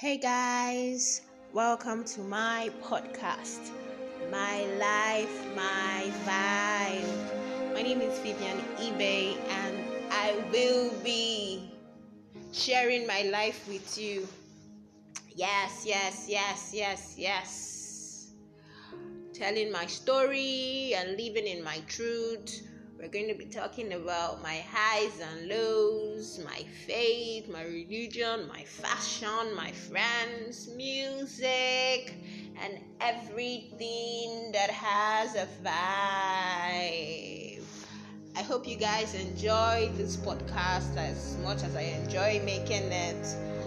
Hey guys, welcome to my podcast, My Life, My Vibe. My name is Vivian eBay, and I will be sharing my life with you. Yes, yes, yes, yes, yes. Telling my story and living in my truth we're going to be talking about my highs and lows, my faith, my religion, my fashion, my friends, music, and everything that has a vibe. I hope you guys enjoy this podcast as much as I enjoy making it.